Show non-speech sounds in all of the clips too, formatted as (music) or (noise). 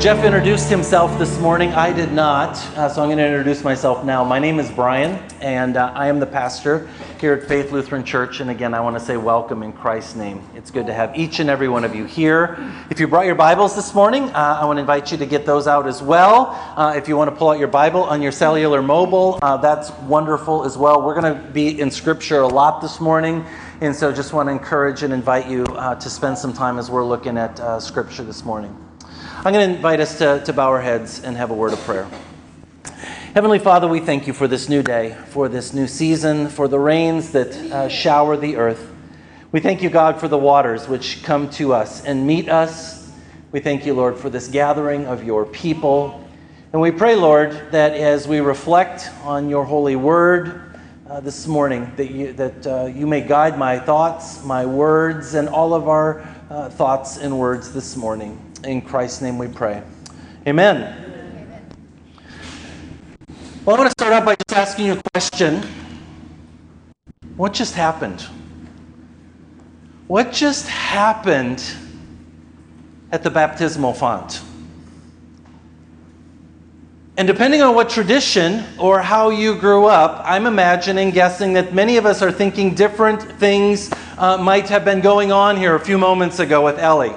Jeff introduced himself this morning. I did not, uh, so I'm going to introduce myself now. My name is Brian, and uh, I am the pastor here at Faith Lutheran Church. And again, I want to say welcome in Christ's name. It's good to have each and every one of you here. If you brought your Bibles this morning, uh, I want to invite you to get those out as well. Uh, if you want to pull out your Bible on your cellular mobile, uh, that's wonderful as well. We're going to be in Scripture a lot this morning. And so just want to encourage and invite you uh, to spend some time as we're looking at Scripture this morning. I'm going to invite us to, to bow our heads and have a word of prayer. Heavenly Father, we thank you for this new day, for this new season, for the rains that uh, shower the earth. We thank you, God, for the waters which come to us and meet us. We thank you, Lord, for this gathering of your people. And we pray, Lord, that as we reflect on your holy word uh, this morning, that, you, that uh, you may guide my thoughts, my words, and all of our uh, thoughts and words this morning. In Christ's name we pray. Amen. Well, I want to start out by just asking you a question. What just happened? What just happened at the baptismal font? And depending on what tradition or how you grew up, I'm imagining, guessing that many of us are thinking different things uh, might have been going on here a few moments ago with Ellie.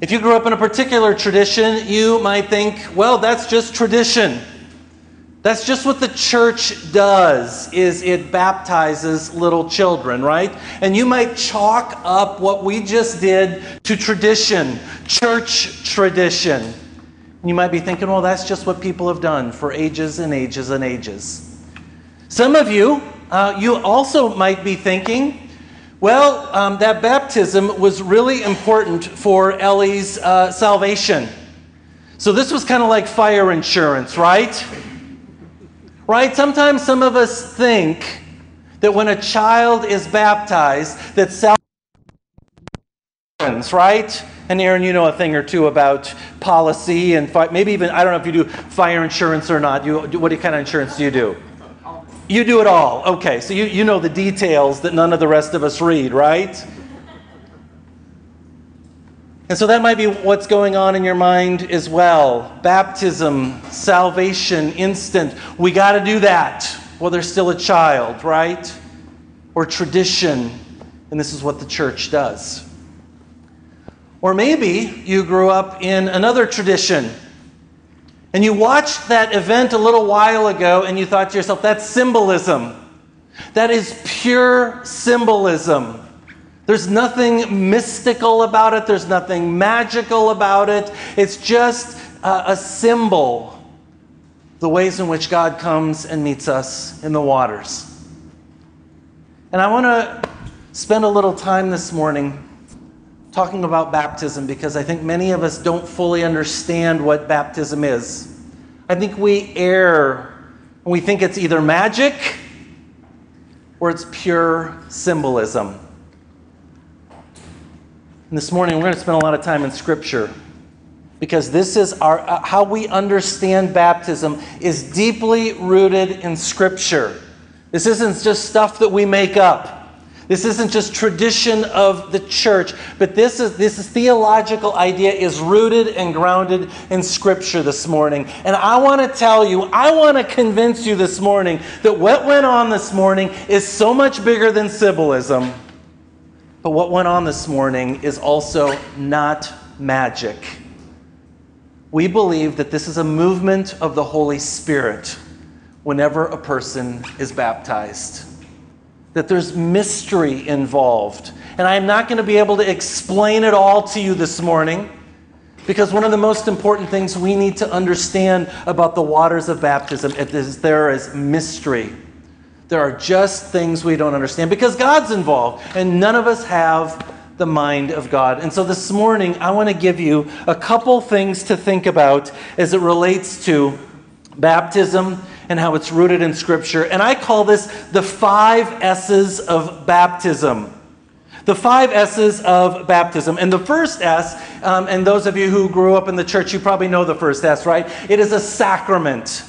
If you grew up in a particular tradition, you might think, well, that's just tradition. That's just what the church does is it baptizes little children, right? And you might chalk up what we just did to tradition, church tradition. And you might be thinking, well, that's just what people have done for ages and ages and ages. Some of you, uh, you also might be thinking, well, um, that baptism was really important for Ellie's uh, salvation. So this was kind of like fire insurance, right? Right? Sometimes some of us think that when a child is baptized, that salvation happens, right? And Aaron, you know a thing or two about policy and fi- maybe even I don't know if you do fire insurance or not. You, what kind of insurance do you do? You do it all. Okay, so you, you know the details that none of the rest of us read, right? And so that might be what's going on in your mind as well. Baptism, salvation, instant. We got to do that while they're still a child, right? Or tradition, and this is what the church does. Or maybe you grew up in another tradition and you watched that event a little while ago and you thought to yourself, that's symbolism. That is pure symbolism. There's nothing mystical about it, there's nothing magical about it. It's just a, a symbol the ways in which God comes and meets us in the waters. And I want to spend a little time this morning talking about baptism because I think many of us don't fully understand what baptism is. I think we err when we think it's either magic or it's pure symbolism. And this morning, we're going to spend a lot of time in Scripture because this is our uh, how we understand baptism is deeply rooted in Scripture. This isn't just stuff that we make up. This isn't just tradition of the church, but this is this is theological idea is rooted and grounded in scripture this morning. And I want to tell you, I want to convince you this morning that what went on this morning is so much bigger than symbolism. But what went on this morning is also not magic. We believe that this is a movement of the Holy Spirit whenever a person is baptized that there's mystery involved. And I'm not going to be able to explain it all to you this morning because one of the most important things we need to understand about the waters of baptism is there is mystery. There are just things we don't understand because God's involved, and none of us have the mind of God. And so this morning, I want to give you a couple things to think about as it relates to baptism and how it's rooted in Scripture. And I call this the five S's of baptism. The five S's of baptism. And the first S, um, and those of you who grew up in the church, you probably know the first S, right? It is a sacrament.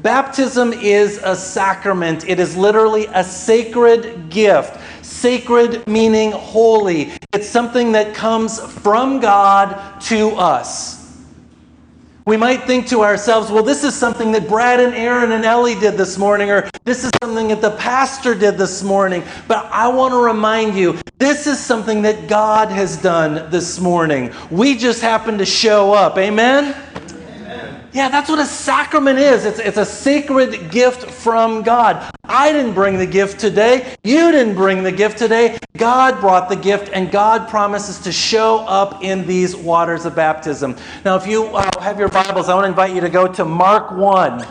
Baptism is a sacrament. It is literally a sacred gift. Sacred meaning holy. It's something that comes from God to us. We might think to ourselves, well, this is something that Brad and Aaron and Ellie did this morning, or this is something that the pastor did this morning. But I want to remind you, this is something that God has done this morning. We just happened to show up. Amen? Yeah, that's what a sacrament is. It's, it's a sacred gift from God. I didn't bring the gift today. You didn't bring the gift today. God brought the gift, and God promises to show up in these waters of baptism. Now, if you uh, have your Bibles, I want to invite you to go to Mark 1.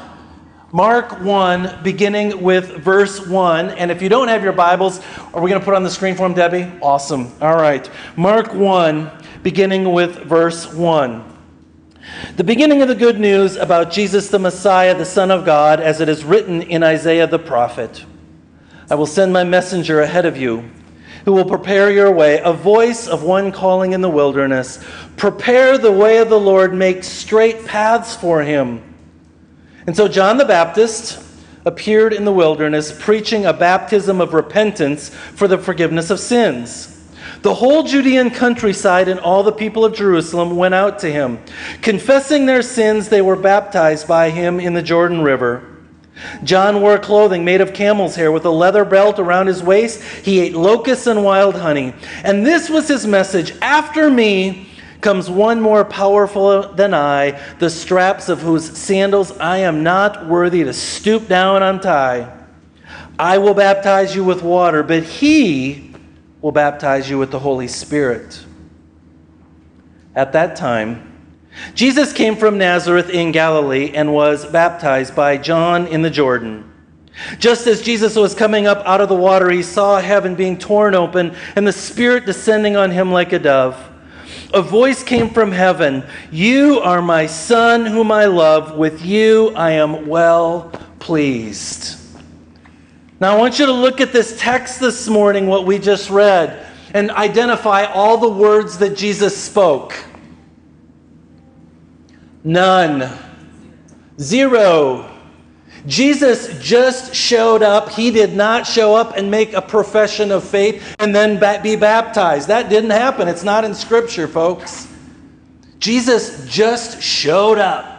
Mark 1, beginning with verse 1. And if you don't have your Bibles, are we going to put on the screen for them, Debbie? Awesome. All right. Mark 1, beginning with verse 1. The beginning of the good news about Jesus the Messiah, the Son of God, as it is written in Isaiah the prophet I will send my messenger ahead of you, who will prepare your way, a voice of one calling in the wilderness Prepare the way of the Lord, make straight paths for him. And so John the Baptist appeared in the wilderness, preaching a baptism of repentance for the forgiveness of sins. The whole Judean countryside and all the people of Jerusalem went out to him. Confessing their sins, they were baptized by him in the Jordan River. John wore clothing made of camel's hair with a leather belt around his waist. He ate locusts and wild honey. And this was his message After me comes one more powerful than I, the straps of whose sandals I am not worthy to stoop down and untie. I will baptize you with water, but he will baptize you with the Holy Spirit. At that time, Jesus came from Nazareth in Galilee and was baptized by John in the Jordan. Just as Jesus was coming up out of the water, he saw heaven being torn open and the Spirit descending on him like a dove. A voice came from heaven You are my Son, whom I love. With you I am well pleased. Now, I want you to look at this text this morning, what we just read, and identify all the words that Jesus spoke. None. Zero. Jesus just showed up. He did not show up and make a profession of faith and then be baptized. That didn't happen. It's not in Scripture, folks. Jesus just showed up.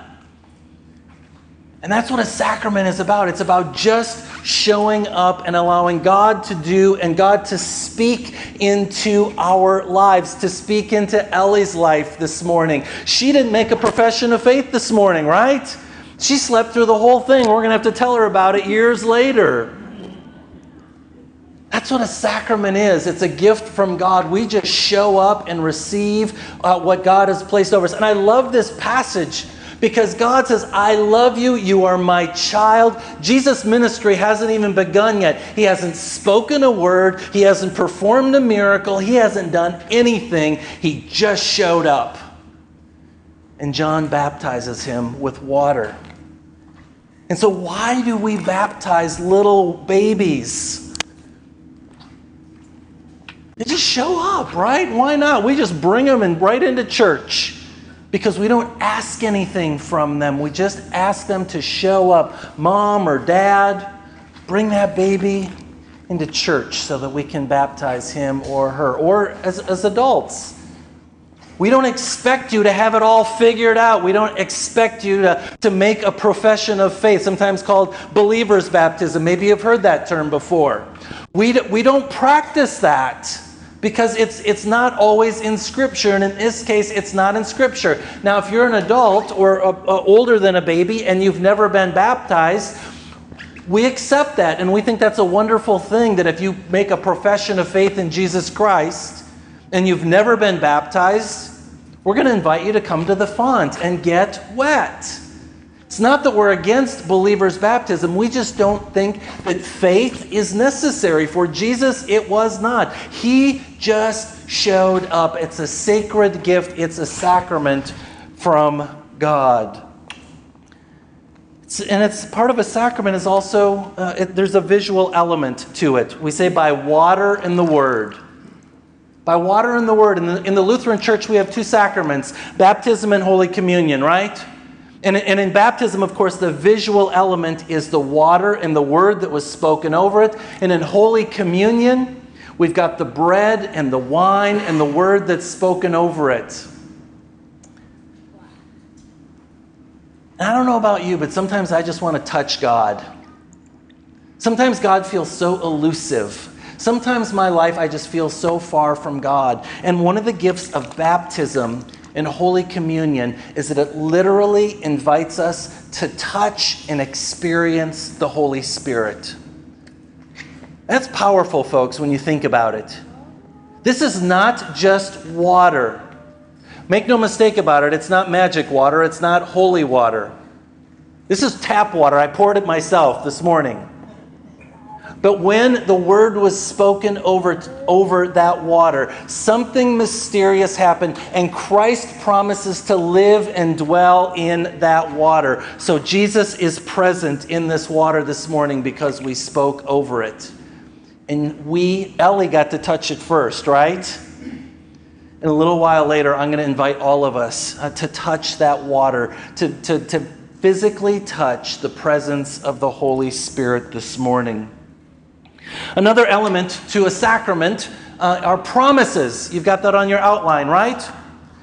And that's what a sacrament is about. It's about just showing up and allowing God to do and God to speak into our lives, to speak into Ellie's life this morning. She didn't make a profession of faith this morning, right? She slept through the whole thing. We're going to have to tell her about it years later. That's what a sacrament is. It's a gift from God. We just show up and receive uh, what God has placed over us. And I love this passage because God says, I love you. You are my child. Jesus' ministry hasn't even begun yet. He hasn't spoken a word, He hasn't performed a miracle, He hasn't done anything. He just showed up. And John baptizes him with water. And so, why do we baptize little babies? They just show up, right? Why not? We just bring them and right into church because we don't ask anything from them. We just ask them to show up. Mom or dad, bring that baby into church so that we can baptize him or her. Or as, as adults, we don't expect you to have it all figured out. We don't expect you to, to make a profession of faith, sometimes called believer's baptism. Maybe you've heard that term before. We, we don't practice that because it's, it's not always in Scripture, and in this case, it's not in Scripture. Now, if you're an adult or a, a older than a baby and you've never been baptized, we accept that, and we think that's a wonderful thing that if you make a profession of faith in Jesus Christ and you've never been baptized, we're going to invite you to come to the font and get wet. It's not that we're against believers' baptism. We just don't think that faith is necessary. For Jesus, it was not. He just showed up. It's a sacred gift, it's a sacrament from God. It's, and it's part of a sacrament is also, uh, it, there's a visual element to it. We say by water and the word. By water and the word. In the, in the Lutheran Church, we have two sacraments baptism and Holy Communion, right? And, and in baptism, of course, the visual element is the water and the word that was spoken over it. And in Holy Communion, We've got the bread and the wine and the word that's spoken over it. And I don't know about you, but sometimes I just want to touch God. Sometimes God feels so elusive. Sometimes my life, I just feel so far from God. And one of the gifts of baptism and Holy Communion is that it literally invites us to touch and experience the Holy Spirit. That's powerful, folks, when you think about it. This is not just water. Make no mistake about it, it's not magic water, it's not holy water. This is tap water. I poured it myself this morning. But when the word was spoken over, over that water, something mysterious happened, and Christ promises to live and dwell in that water. So Jesus is present in this water this morning because we spoke over it. And we, Ellie got to touch it first, right? And a little while later, I'm going to invite all of us uh, to touch that water, to, to, to physically touch the presence of the Holy Spirit this morning. Another element to a sacrament uh, are promises. You've got that on your outline, right?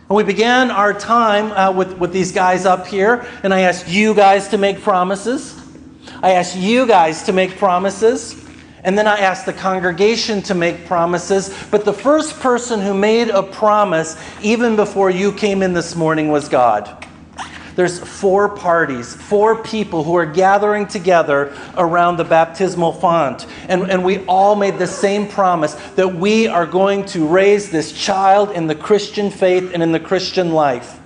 And we began our time uh, with, with these guys up here, and I asked you guys to make promises. I asked you guys to make promises. And then I asked the congregation to make promises. But the first person who made a promise, even before you came in this morning, was God. There's four parties, four people who are gathering together around the baptismal font. And, and we all made the same promise that we are going to raise this child in the Christian faith and in the Christian life.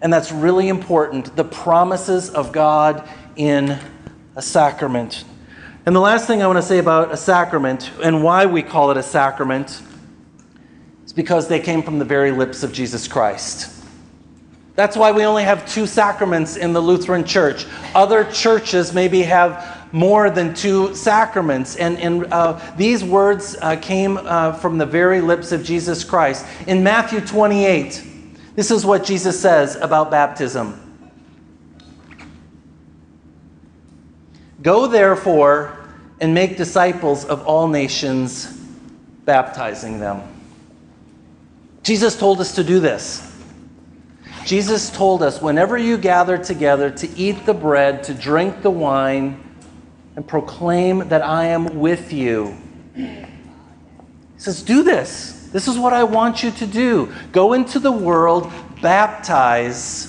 And that's really important the promises of God in a sacrament. And the last thing I want to say about a sacrament and why we call it a sacrament is because they came from the very lips of Jesus Christ. That's why we only have two sacraments in the Lutheran Church. Other churches maybe have more than two sacraments. And, and uh, these words uh, came uh, from the very lips of Jesus Christ. In Matthew 28, this is what Jesus says about baptism Go therefore and make disciples of all nations, baptizing them. Jesus told us to do this. Jesus told us whenever you gather together to eat the bread, to drink the wine, and proclaim that I am with you. He says, Do this. This is what I want you to do. Go into the world, baptize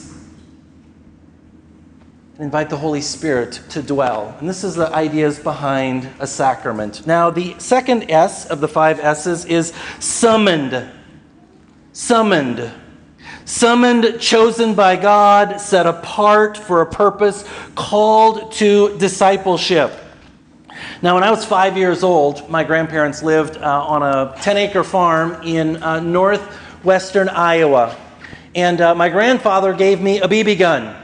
invite the Holy Spirit to dwell. And this is the ideas behind a sacrament. Now, the second S of the five S's is summoned. Summoned. Summoned, chosen by God, set apart for a purpose, called to discipleship. Now, when I was five years old, my grandparents lived uh, on a 10 acre farm in uh, northwestern Iowa. And uh, my grandfather gave me a BB gun.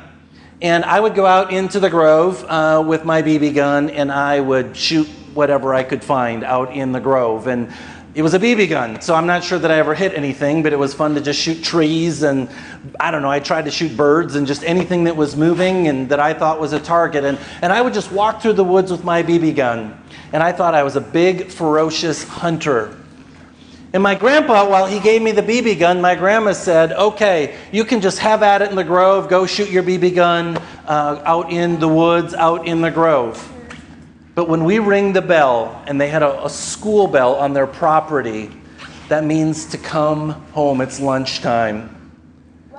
And I would go out into the grove uh, with my BB gun and I would shoot whatever I could find out in the grove. And it was a BB gun, so I'm not sure that I ever hit anything, but it was fun to just shoot trees and I don't know, I tried to shoot birds and just anything that was moving and that I thought was a target. And, and I would just walk through the woods with my BB gun. And I thought I was a big, ferocious hunter. And my grandpa, while he gave me the BB gun, my grandma said, okay, you can just have at it in the grove, go shoot your BB gun uh, out in the woods, out in the grove. But when we ring the bell, and they had a, a school bell on their property, that means to come home. It's lunchtime.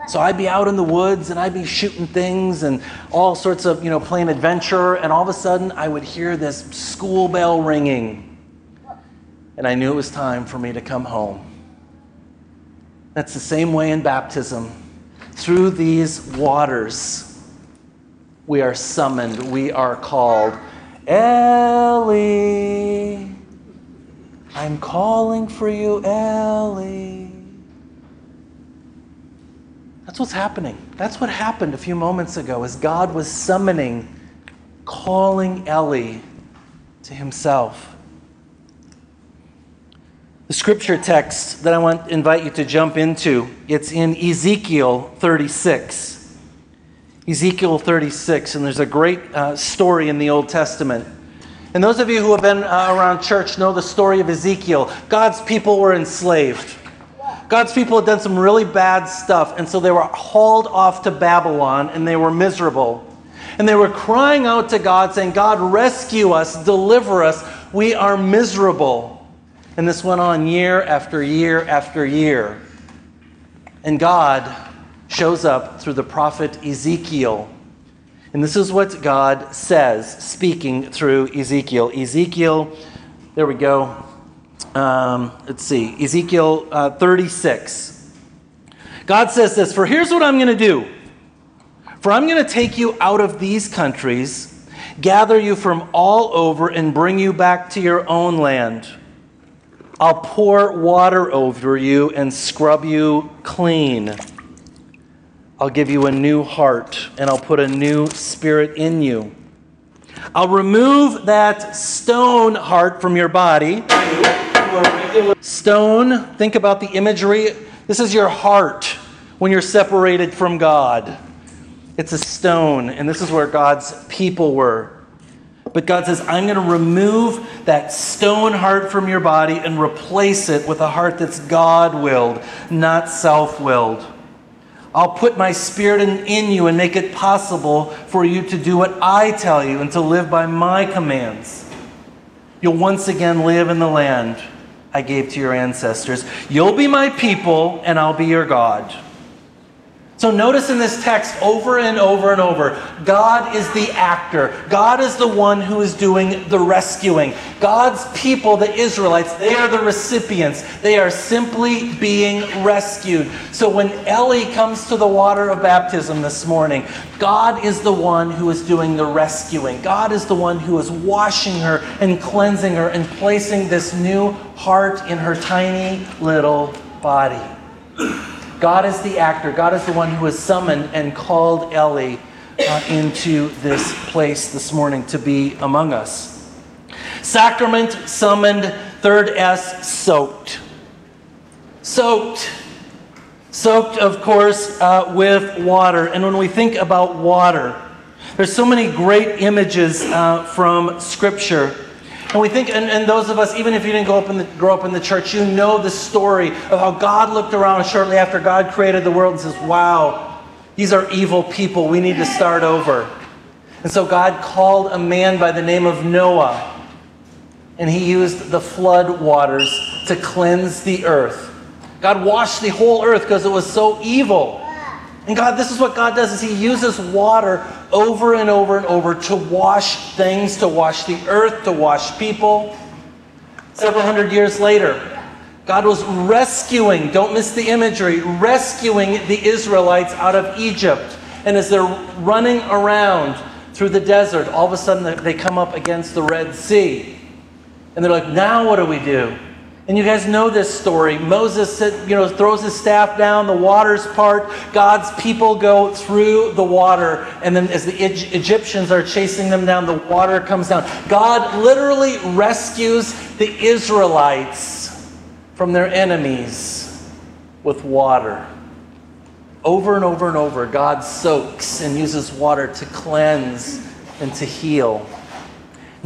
So I'd be out in the woods and I'd be shooting things and all sorts of, you know, playing adventure. And all of a sudden I would hear this school bell ringing and I knew it was time for me to come home. That's the same way in baptism. Through these waters, we are summoned, we are called. Ellie, I'm calling for you, Ellie. That's what's happening. That's what happened a few moments ago as God was summoning, calling Ellie to himself. The scripture text that I want to invite you to jump into, it's in Ezekiel 36. Ezekiel 36, and there's a great uh, story in the Old Testament. And those of you who have been uh, around church know the story of Ezekiel. God's people were enslaved. God's people had done some really bad stuff, and so they were hauled off to Babylon and they were miserable. And they were crying out to God, saying, God, rescue us, deliver us. We are miserable. And this went on year after year after year. And God shows up through the prophet Ezekiel. And this is what God says, speaking through Ezekiel. Ezekiel, there we go. Um, let's see, Ezekiel uh, 36. God says this For here's what I'm going to do. For I'm going to take you out of these countries, gather you from all over, and bring you back to your own land. I'll pour water over you and scrub you clean. I'll give you a new heart, and I'll put a new spirit in you. I'll remove that stone heart from your body. Stone, think about the imagery. This is your heart when you're separated from God. It's a stone, and this is where God's people were. But God says, I'm going to remove that stone heart from your body and replace it with a heart that's God willed, not self willed. I'll put my spirit in, in, you and make it possible for you to do what I tell you and to live by my commands. You'll once again live in the land I gave to your ancestors. You'll be my people, and I'll be your God. So notice in this text over and over and over, God is the actor. God is the one who is doing the rescuing. God's people, the Israelites, they are the recipients. They are simply being rescued. So when Ellie comes to the water of baptism this morning, God is the one who is doing the rescuing. God is the one who is washing her and cleansing her and placing this new heart in her tiny little body. God is the actor. God is the one who has summoned and called Ellie uh, into this place this morning to be among us. Sacrament, summoned, third S, soaked. Soaked. Soaked, of course, uh, with water. And when we think about water, there's so many great images uh, from Scripture and we think, and, and those of us, even if you didn't up, the, grow up in the church, you know the story of how God looked around shortly after God created the world and says, Wow, these are evil people. We need to start over. And so God called a man by the name of Noah, and he used the flood waters to cleanse the earth. God washed the whole earth because it was so evil. And God, this is what God does is he uses water over and over and over to wash things, to wash the earth, to wash people. Several hundred years later, God was rescuing, don't miss the imagery, rescuing the Israelites out of Egypt. And as they're running around through the desert, all of a sudden they come up against the Red Sea. And they're like, now what do we do? And you guys know this story. Moses you know, throws his staff down, the waters part, God's people go through the water, and then as the Egyptians are chasing them down, the water comes down. God literally rescues the Israelites from their enemies with water. Over and over and over, God soaks and uses water to cleanse and to heal.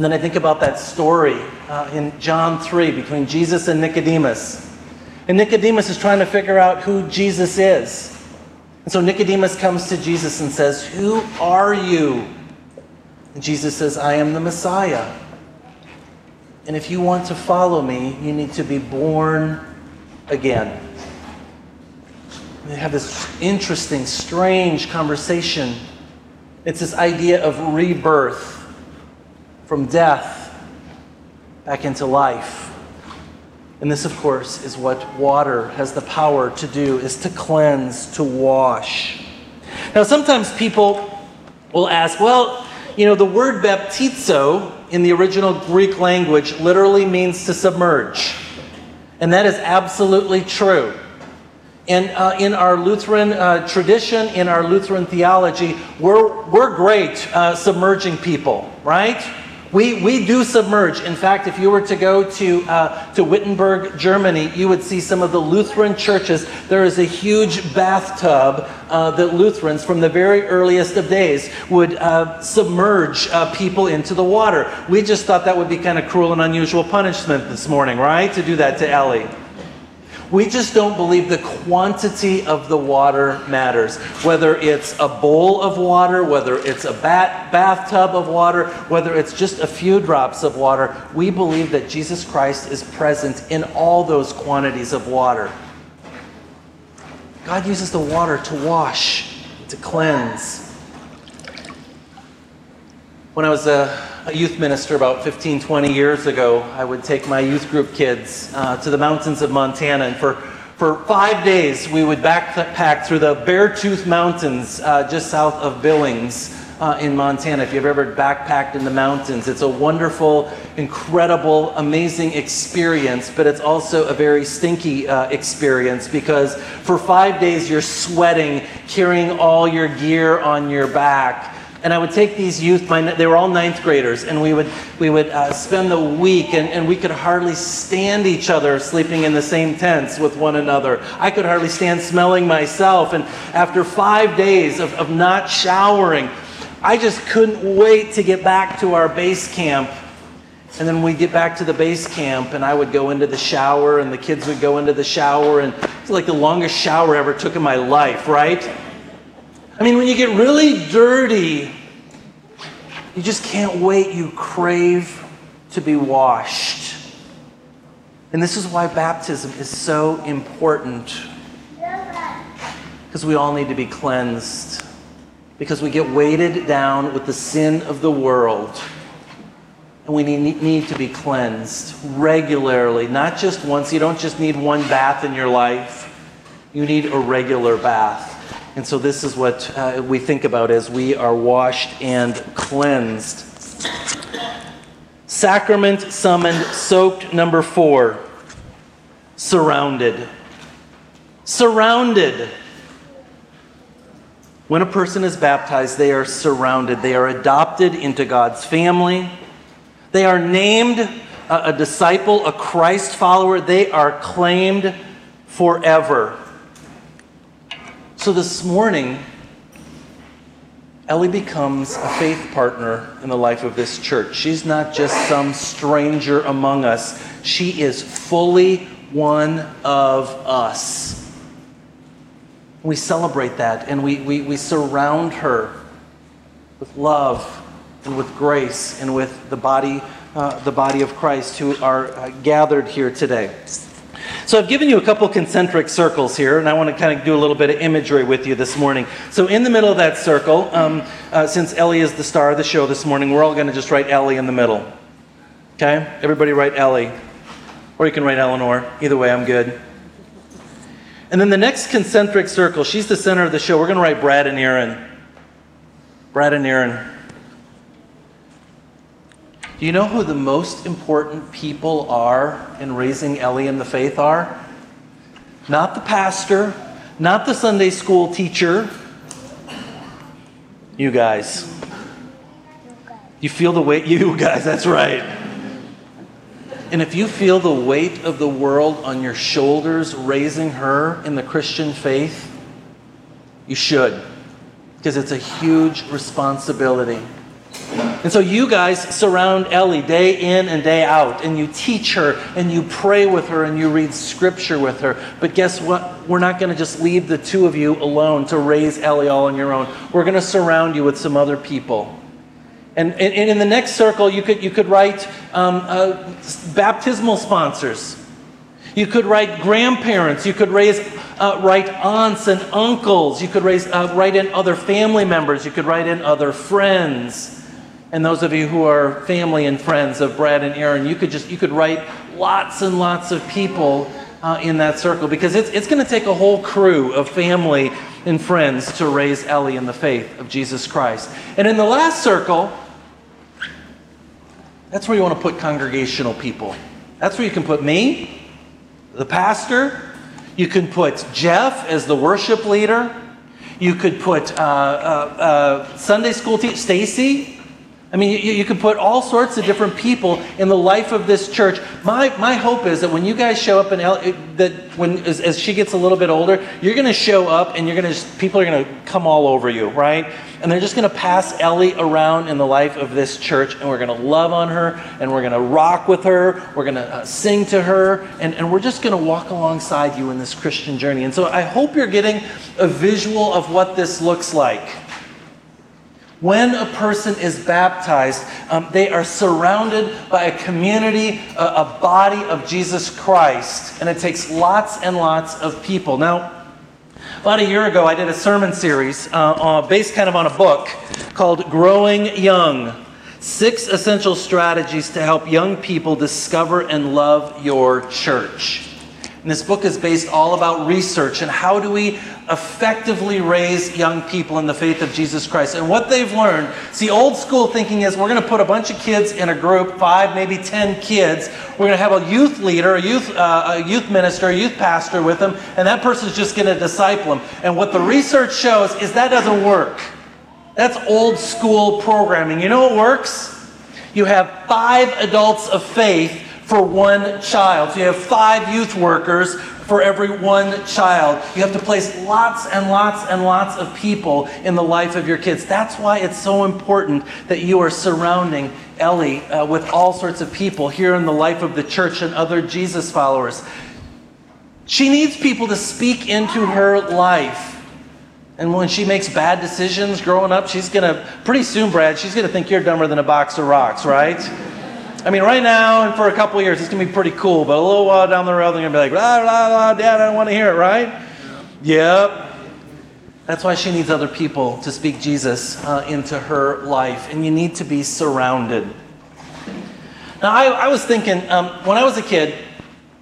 And then I think about that story uh, in John 3 between Jesus and Nicodemus. And Nicodemus is trying to figure out who Jesus is. And so Nicodemus comes to Jesus and says, Who are you? And Jesus says, I am the Messiah. And if you want to follow me, you need to be born again. They have this interesting, strange conversation. It's this idea of rebirth from death back into life. And this, of course, is what water has the power to do, is to cleanse, to wash. Now, sometimes people will ask, well, you know, the word baptizo in the original Greek language literally means to submerge. And that is absolutely true. And uh, in our Lutheran uh, tradition, in our Lutheran theology, we're, we're great uh, submerging people, right? We, we do submerge. In fact, if you were to go to, uh, to Wittenberg, Germany, you would see some of the Lutheran churches. There is a huge bathtub uh, that Lutherans, from the very earliest of days, would uh, submerge uh, people into the water. We just thought that would be kind of cruel and unusual punishment this morning, right? To do that to Ellie. We just don't believe the quantity of the water matters. Whether it's a bowl of water, whether it's a bat, bathtub of water, whether it's just a few drops of water, we believe that Jesus Christ is present in all those quantities of water. God uses the water to wash, to cleanse. When I was a, a, youth minister about 15, 20 years ago, I would take my youth group kids uh, to the mountains of Montana. And for, for five days, we would backpack through the Beartooth Mountains uh, just south of Billings uh, in Montana. If you've ever backpacked in the mountains, it's a wonderful, incredible, amazing experience, but it's also a very stinky uh, experience because for five days you're sweating, carrying all your gear on your back and I would take these youth, my, they were all ninth graders, and we would, we would uh, spend the week, and, and we could hardly stand each other sleeping in the same tents with one another. I could hardly stand smelling myself. And after five days of, of not showering, I just couldn't wait to get back to our base camp. And then we'd get back to the base camp, and I would go into the shower, and the kids would go into the shower, and it's like the longest shower I ever took in my life, right? I mean, when you get really dirty, you just can't wait. You crave to be washed. And this is why baptism is so important. Because we all need to be cleansed. Because we get weighted down with the sin of the world. And we need, need to be cleansed regularly, not just once. You don't just need one bath in your life, you need a regular bath. And so, this is what uh, we think about as we are washed and cleansed. Sacrament summoned, soaked, number four. Surrounded. Surrounded. When a person is baptized, they are surrounded. They are adopted into God's family. They are named a, a disciple, a Christ follower. They are claimed forever. So this morning, Ellie becomes a faith partner in the life of this church. She's not just some stranger among us, she is fully one of us. We celebrate that and we, we, we surround her with love and with grace and with the body, uh, the body of Christ who are uh, gathered here today. So I've given you a couple concentric circles here, and I want to kind of do a little bit of imagery with you this morning. So in the middle of that circle, um, uh, since Ellie is the star of the show this morning, we're all going to just write Ellie in the middle. Okay? Everybody write Ellie. Or you can write Eleanor. Either way, I'm good. And then the next concentric circle, she's the center of the show. We're going to write Brad and Aaron. Brad and Aaron. Do you know who the most important people are in raising Ellie in the faith are? Not the pastor, not the Sunday school teacher. You guys. You feel the weight? (laughs) You guys, that's right. And if you feel the weight of the world on your shoulders raising her in the Christian faith, you should, because it's a huge responsibility. And so you guys surround Ellie day in and day out, and you teach her, and you pray with her, and you read scripture with her. But guess what? We're not going to just leave the two of you alone to raise Ellie all on your own. We're going to surround you with some other people. And, and, and in the next circle, you could, you could write um, uh, baptismal sponsors. You could write grandparents. You could raise, uh, write aunts and uncles. You could raise, uh, write in other family members. You could write in other friends. And those of you who are family and friends of Brad and Aaron, you could just you could write lots and lots of people uh, in that circle because it's, it's going to take a whole crew of family and friends to raise Ellie in the faith of Jesus Christ. And in the last circle, that's where you want to put congregational people. That's where you can put me, the pastor. You can put Jeff as the worship leader. You could put uh, uh, uh Sunday school teacher, Stacy, I mean, you, you could put all sorts of different people in the life of this church. My, my hope is that when you guys show up, in El, that when as, as she gets a little bit older, you're going to show up and you're going to people are going to come all over you, right? And they're just going to pass Ellie around in the life of this church, and we're going to love on her, and we're going to rock with her, we're going to uh, sing to her, and, and we're just going to walk alongside you in this Christian journey. And so I hope you're getting a visual of what this looks like. When a person is baptized, um, they are surrounded by a community, a, a, body of Jesus Christ, and it takes lots and lots of people. Now, about a year ago, I did a sermon series uh, uh, based kind of on a book called Growing Young Six Essential Strategies to Help Young People Discover and Love Your Church. And this book is based all about research and how do we effectively raise young people in the faith of Jesus Christ. And what they've learned, see, old school thinking is we're going to put a bunch of kids in a group, five, maybe ten kids. We're going to have a youth leader, a youth, uh, a youth minister, a youth pastor with them, and that person's just going to disciple them. And what the research shows is that doesn't work. That's old school programming. You know what works? You have five adults of faith for one child. So you have five youth workers for every one child. You have to place lots and lots and lots of people in the life of your kids. That's why it's so important that you are surrounding Ellie uh, with all sorts of people here in the life of the church and other Jesus followers. She needs people to speak into her life. And when she makes bad decisions growing up, she's going to, pretty soon, Brad, she's going to think you're dumber than a box of rocks, right? I mean, right now and for a couple years, it's going to be pretty cool, but a little while down the road, they're going to be like, blah, blah, blah, dad, I don't want to hear it, right? Yeah. Yep. That's why she needs other people to speak Jesus uh, into her life, and you need to be surrounded. Now, I, I was thinking, um, when I was a kid,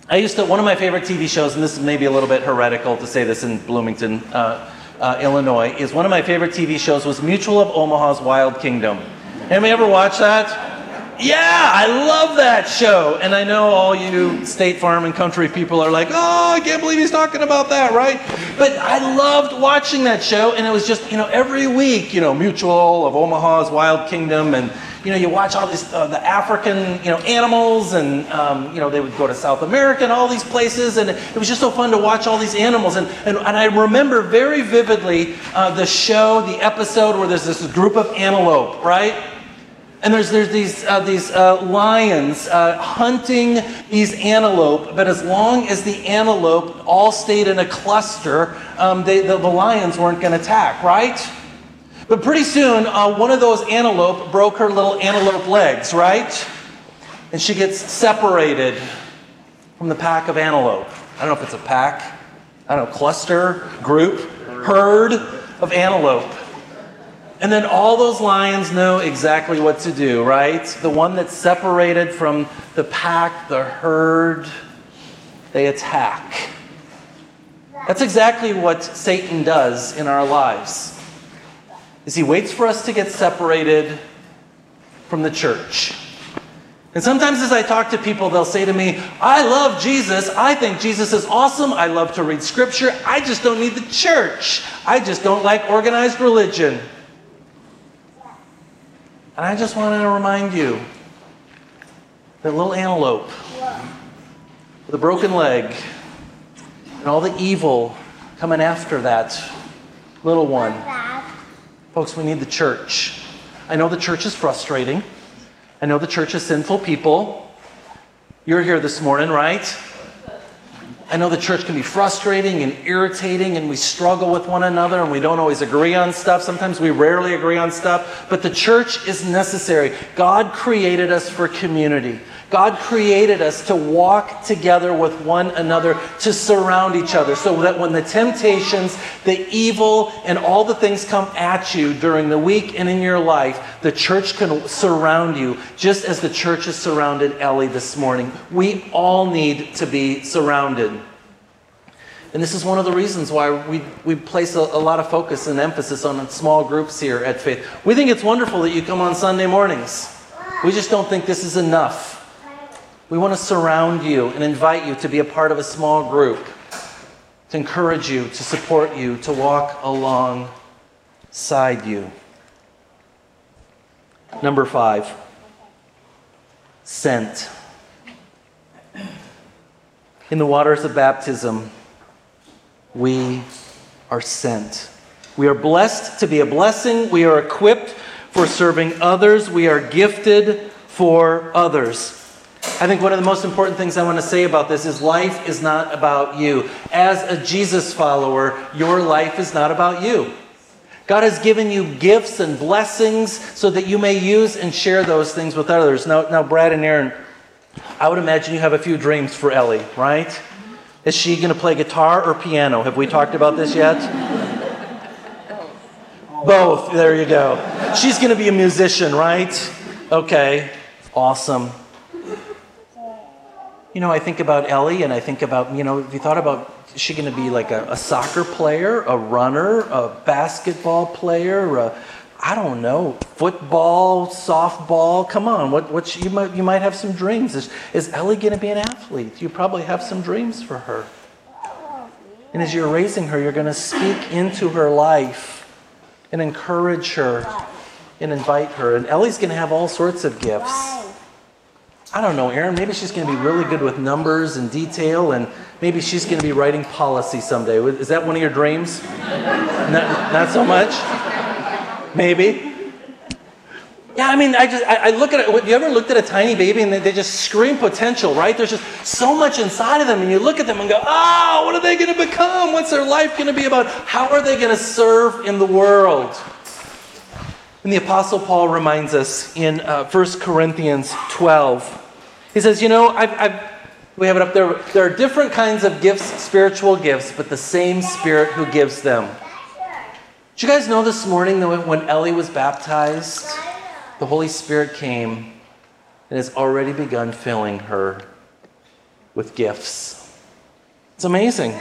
I used to, one of my favorite TV shows, and this is maybe a little bit heretical to say this in Bloomington, uh, uh, Illinois, is one of my favorite TV shows was Mutual of Omaha's Wild Kingdom. Anybody ever watch that? Yeah, I love that show. And I know all you State Farm and country people are like, oh, I can't believe he's talking about that, right? But I loved watching that show. And it was just, you know, every week, you know, Mutual of Omaha's Wild Kingdom. And, you know, you watch all these, uh, the African, you know, animals. And, um, you know, they would go to South America and all these places. And it was just so fun to watch all these animals. And, and, and I remember very vividly uh, the show, the episode where there's this group of antelope, right? And there's, there's these, uh, these uh, lions uh, hunting these antelope, but as long as the antelope all stayed in a cluster, um, they, the, the, lions weren't going to attack, right? But pretty soon, uh, one of those antelope broke her little antelope legs, right? And she gets separated from the pack of antelope. I don't know if it's a pack, I don't know, cluster, group, herd of antelope. And then all those lions know exactly what to do, right? The one that's separated from the pack, the herd, they attack. That's exactly what Satan does in our lives. Is he waits for us to get separated from the church. And sometimes as I talk to people, they'll say to me, I love Jesus. I think Jesus is awesome. I love to read scripture. I just don't need the church. I just don't like organized religion. And I just want to remind you that little antelope with a broken leg and all the evil coming after that little one. Folks, we need the church. I know the church is frustrating. I know the church is sinful people. You're here this morning, right? I know the church can be frustrating and irritating, and we struggle with one another, and we don't always agree on stuff. Sometimes we rarely agree on stuff, but the church is necessary. God created us for community. God created us to walk together with one another, to surround each other, so that when the temptations, the evil, and all the things come at you during the week and in your life, the church can surround you, just as the church has surrounded Ellie this morning. We all need to be surrounded. And this is one of the reasons why we, we place a, a, lot of focus and emphasis on small groups here at Faith. We think it's wonderful that you come on Sunday mornings. We just don't think this is enough. We want to surround you and invite you to be a part of a small group, to encourage you, to support you, to walk alongside you. Number five, sent. In the waters of baptism, we are sent. We are blessed to be a blessing. We are equipped for serving others. We are gifted for others. I think one of the most important things I want to say about this is life is not about you. As a Jesus follower, your life is not about you. God has given you gifts and blessings so that you may use and share those things with others. Now, now Brad and Aaron, I would imagine you have a few dreams for Ellie, right? Is she going to play guitar or piano? Have we talked about this yet? Both. There you go. She's going to be a musician, right? Okay. Awesome. You know, I think about Ellie and I think about, you know, have you thought about is she going to be like a, a, soccer player, a runner, a basketball player, a, I don't know, football, softball? Come on, what, what you, might, you might have some dreams. Is, is Ellie going to be an athlete? You probably have some dreams for her. And as you're raising her, you're going to speak into her life and encourage her and invite her. And Ellie's going to have all sorts of gifts. I don't know, Erin, maybe she's going to be really good with numbers and detail, and maybe she's going to be writing policy someday. Is that one of your dreams? not, not so much? Maybe. Yeah, I mean, I just I, I look at it. Have you ever looked at a tiny baby and they, they, just scream potential, right? There's just so much inside of them, and you look at them and go, "Oh, what are they going to become? What's their life going to be about? How are they going to serve in the world?" And the Apostle Paul reminds us in uh, 1 Corinthians 12. He says, You know, I've, I've, we have it up there. There are different kinds of gifts, spiritual gifts, but the same Spirit who gives them. Did you guys know this morning that when Ellie was baptized, the Holy Spirit came and has already begun filling her with gifts? It's amazing.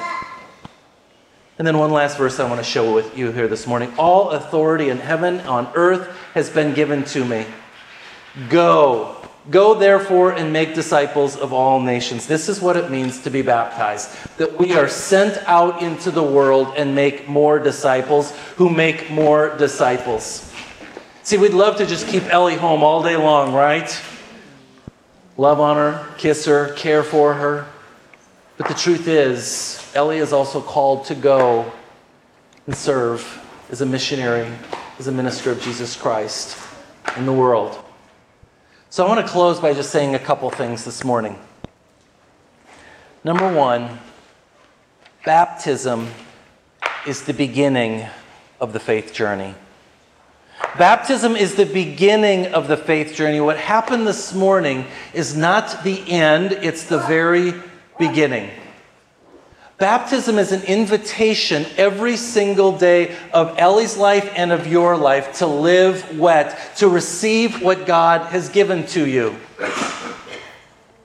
And then one last verse I want to show with you here this morning. All authority in heaven, on earth, has been given to me. Go. Go therefore and make disciples of all nations. This is what it means to be baptized that we are sent out into the world and make more disciples who make more disciples. See, we'd love to just keep Ellie home all day long, right? Love on her, kiss her, care for her. But the truth is, Ellie is also called to go and serve as a missionary, as a minister of Jesus Christ in the world. So I want to close by just saying a couple things this morning. Number one, baptism is the beginning of the faith journey. Baptism is the beginning of the faith journey. What happened this morning is not the end, it's the very beginning. Baptism is an invitation every single day of Ellie's life and of your life to live wet, to receive what God has given to you.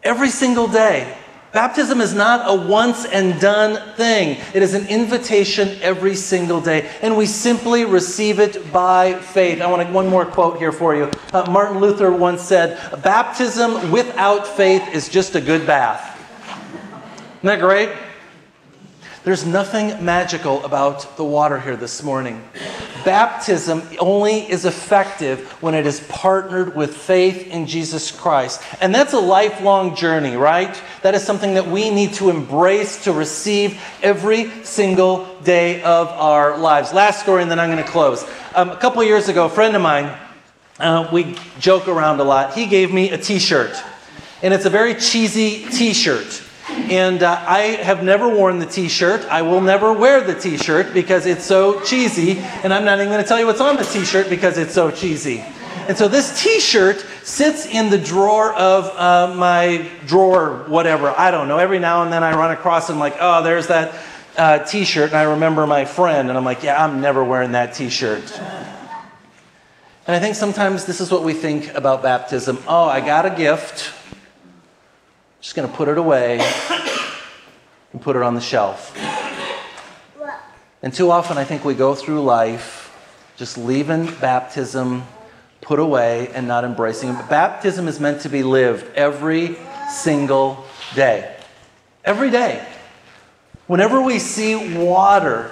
Every single day. Baptism is not a once and done thing. It is an invitation every single day, and we simply receive it by faith. I want to, one more quote here for you. Uh, Martin Luther once said, Baptism without faith is just a good bath. Isn't that great? There's nothing magical about the water here this morning. Baptism only is effective when it is partnered with faith in Jesus Christ. And that's a lifelong journey, right? That is something that we need to embrace to receive every single day of our lives. Last story, and then I'm going to close. Um, a couple years ago, a friend of mine, uh, we joke around a lot. He gave me a t shirt, and it's a very cheesy t shirt. And uh, I have never worn the t shirt. I will never wear the t shirt because it's so cheesy. And I'm not even going to tell you what's on the t shirt because it's so cheesy. And so this t shirt sits in the drawer of uh, my drawer, whatever. I don't know. Every now and then I run across and I'm like, oh, there's that uh, t shirt. And I remember my friend. And I'm like, yeah, I'm never wearing that t shirt. And I think sometimes this is what we think about baptism. Oh, I got a gift just going to put it away and put it on the shelf. And too often, I think we go through life just leaving baptism put away and not embracing it. But baptism is meant to be lived every single day. Every day. Whenever we see water,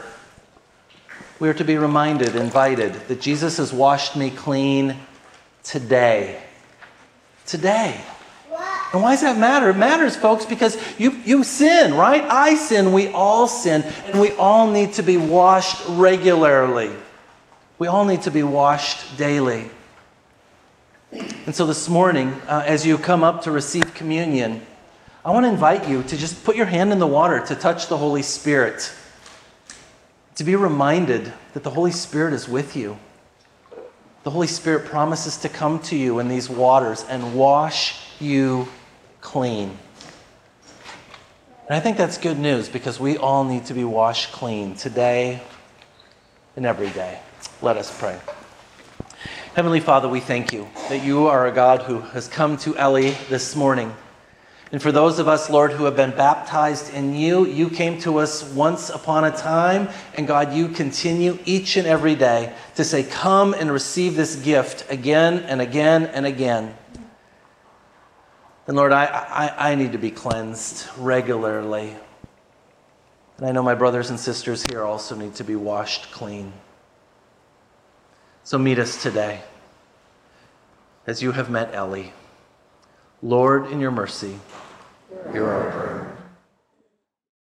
we are to be reminded, invited, that Jesus has washed me clean today. Today. And why does that matter? It matters, folks, because you, you sin, right? I sin. We all sin. And we all need to be washed regularly. We all need to be washed daily. And so this morning, uh, as you come up to receive communion, I want to invite you to just put your hand in the water to touch the Holy Spirit, to be reminded that the Holy Spirit is with you. The Holy Spirit promises to come to you in these waters and wash you clean. And I think that's good news because we all need to be washed clean today and every day. Let us pray. Heavenly Father, we thank you that you are a God who has come to Ellie this morning. And for those of us, Lord, who have been baptized in you, you came to us once upon a time, and God, you continue each and every day to say, Come and receive this gift again and again and again. And Lord, I, I, I need to be cleansed regularly. And I know my brothers and sisters here also need to be washed clean. So meet us today as you have met Ellie. Lord, in your mercy, hear our prayer.